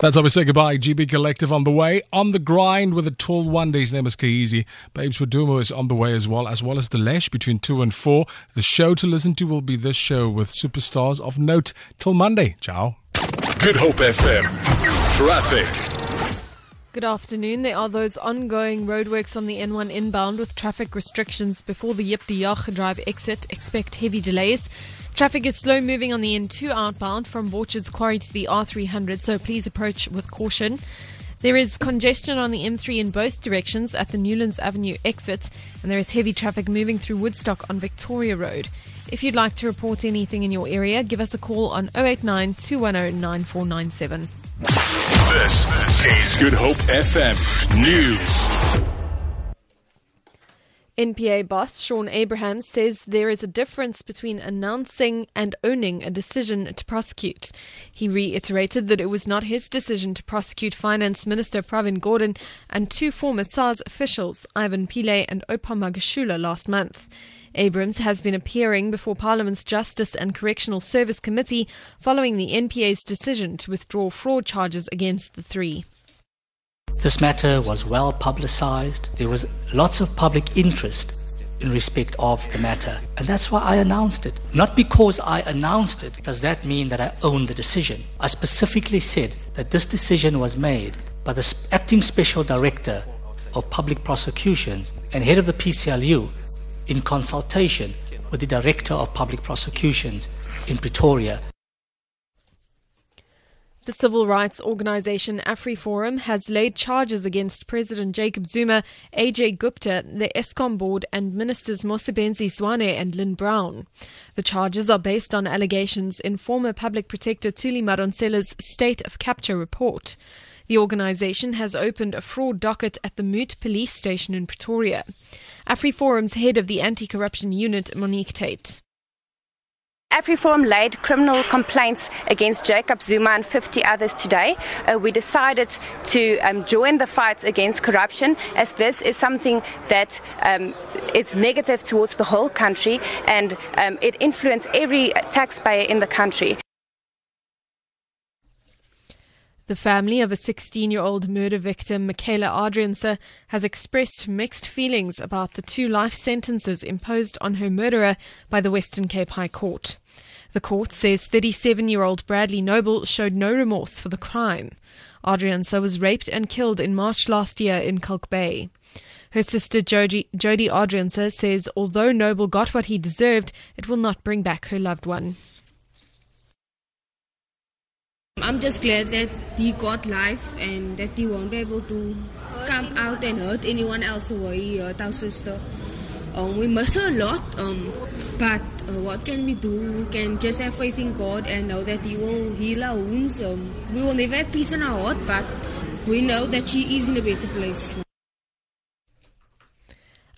That's how we say goodbye. GB Collective on the way. On the grind with a tall one. His name is Kaizi. Babes Wodumo is on the way as well, as well as the Lesh between 2 and 4. The show to listen to will be this show with superstars of note. Till Monday. Ciao. Good Hope FM. Traffic. Good afternoon. There are those ongoing roadworks on the N1 inbound with traffic restrictions before the Jip de Jager Drive exit. Expect heavy delays. Traffic is slow moving on the N2 outbound from Orchards Quarry to the R300, so please approach with caution. There is congestion on the M3 in both directions at the Newlands Avenue exit, and there is heavy traffic moving through Woodstock on Victoria Road. If you'd like to report anything in your area, give us a call on 089 210 9497. This is Good Hope FM News. NPA boss Shaun Abrahams says there is a difference between announcing and owning a decision to prosecute. He reiterated that it was not his decision to prosecute Finance Minister Pravin Gordhan and two former SARS officials, Ivan Pillay and Oupa Magashula, last month. Abrahams has been appearing before Parliament's Justice and Correctional Service Committee following the NPA's decision to withdraw fraud charges against the three. This matter was well publicized. There was lots of public interest in respect of the matter. And that's why I announced it. Not because I announced it does that mean that I own the decision. I specifically said that this decision was made by the acting special director of public prosecutions and head of the PCLU in consultation with the director of public prosecutions in Pretoria The civil rights organization AfriForum has laid charges against President Jacob Zuma, Ajay Gupta, the Eskom board, and ministers Mosebenzi Zwane and Lynne Brown. The charges are based on allegations in former public protector Thuli Madonsela's State of Capture report. The organization has opened a fraud docket at the Moot police station in Pretoria. AfriForum's head of the anti corruption unit, Monique Tate. AfriForum laid criminal complaints against Jacob Zuma and 50 others today. Uh, we decided to um, join the fight against corruption as this is something that um, is negative towards the whole country and um, it influences every taxpayer in the country. The family of a 16 year old murder victim, Michaela Adrianse, has expressed mixed feelings about the two life sentences imposed on her murderer by the Western Cape High Court. The court says 37 year old Bradley Noble showed no remorse for the crime. Adrianse was raped and killed in March last year in Kalk Bay. Her sister Jody, Jody says although Noble got what he deserved, it will not bring back her loved one. I'm just glad that he got life and that he won't be able to come out and hurt anyone else the way he hurt our sister. Um, we miss her a lot, um, but uh, what can we do? We can just have faith in God and know that He will heal our wounds. Um, we will never have peace in our heart, but we know that she is in a better place.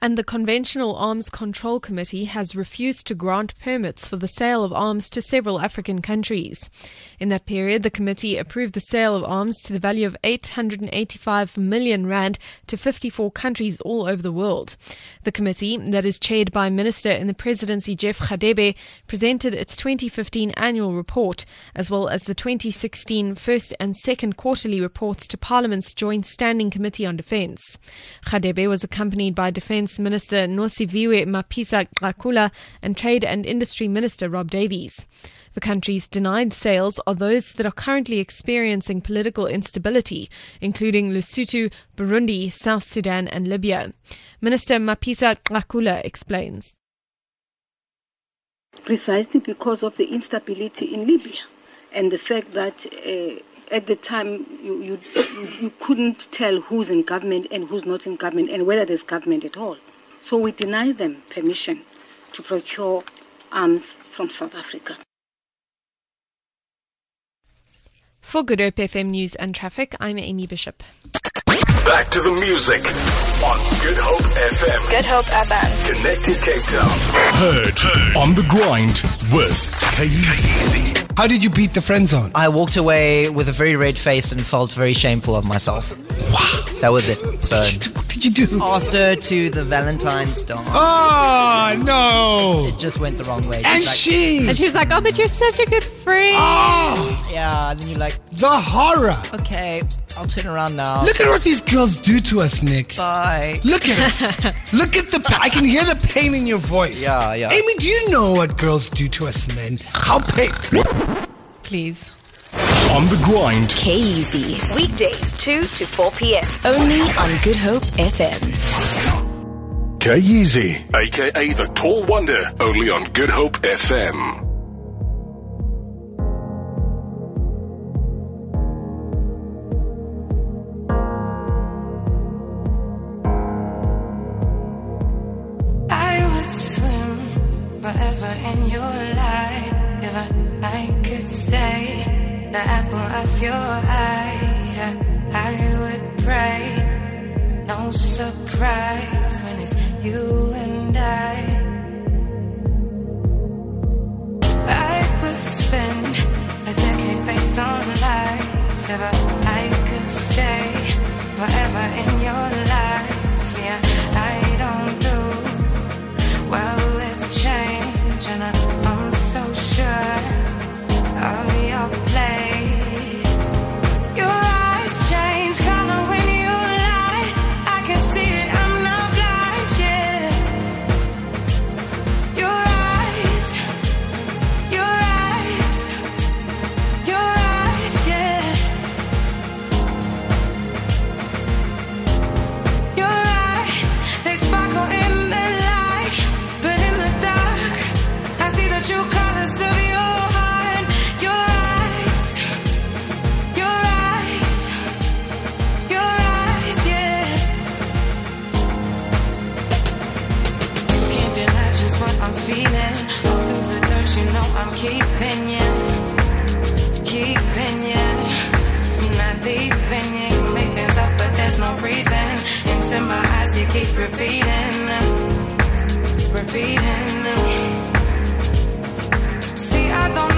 And the Conventional Arms Control Committee has refused to grant permits for the sale of arms to several African countries. In that period, the committee approved the sale of arms to the value of 885 million rand to 54 countries all over the world. The committee, that is chaired by Minister in the Presidency Jeff Radebe, presented its 2015 annual report as well as the 2016 first and second quarterly reports to Parliament's Joint Standing Committee on Defence. Khadebe was accompanied by Defence Minister Nosiviwe Mapisa Nqakula and Trade and Industry Minister Rob Davies. The countries denied sales are those that are currently experiencing political instability, including Lesotho, Burundi, South Sudan, and Libya. Minister Mapisa Nqakula explains. Precisely because of the instability in Libya and the fact that uh, at the time you, you, you, couldn't tell who's in government and who's not in government and whether there's government at all. So we deny them permission to procure arms from South Africa. For Good Hope FM News and Traffic, I'm Amy Bishop. Back to the music on Good Hope FM. Good Hope FM. Connected Cape Town. Heard, on the grind with KZ. How did you beat the friend zone? I walked away with a very red face and felt very shameful of myself. Wow. That was it. So What did you do? asked her to the Valentine's dance. Oh, no. It just went the wrong way. And Just like, she. And she was like, Oh, but you're such a good friend. Oh, yeah, and then you're like, the horror. okay, I'll turn around now. Look at what these girls do to us, Nick. Bye. Look at it. Look at the. Pa- I can hear the pain in your voice. Yeah, yeah. Amy, do you know what girls do to us men? How pain. Please. On the grind. K-Easy. Weekdays 2 to 4 p.m. Only on Good Hope FM. K-Easy, aka the Tall Wonder, only on Good Hope FM. In your light if I, I could stay the apple of your eye. I would pray, no surprise when it's you and I. I would spend a decade based on lies if I, I could stay forever in your life. Yeah, I keeping you, keeping you, I'm not leaving you. You make things up, but there's no reason. Into my eyes, you keep repeating, repeating. See, I don't.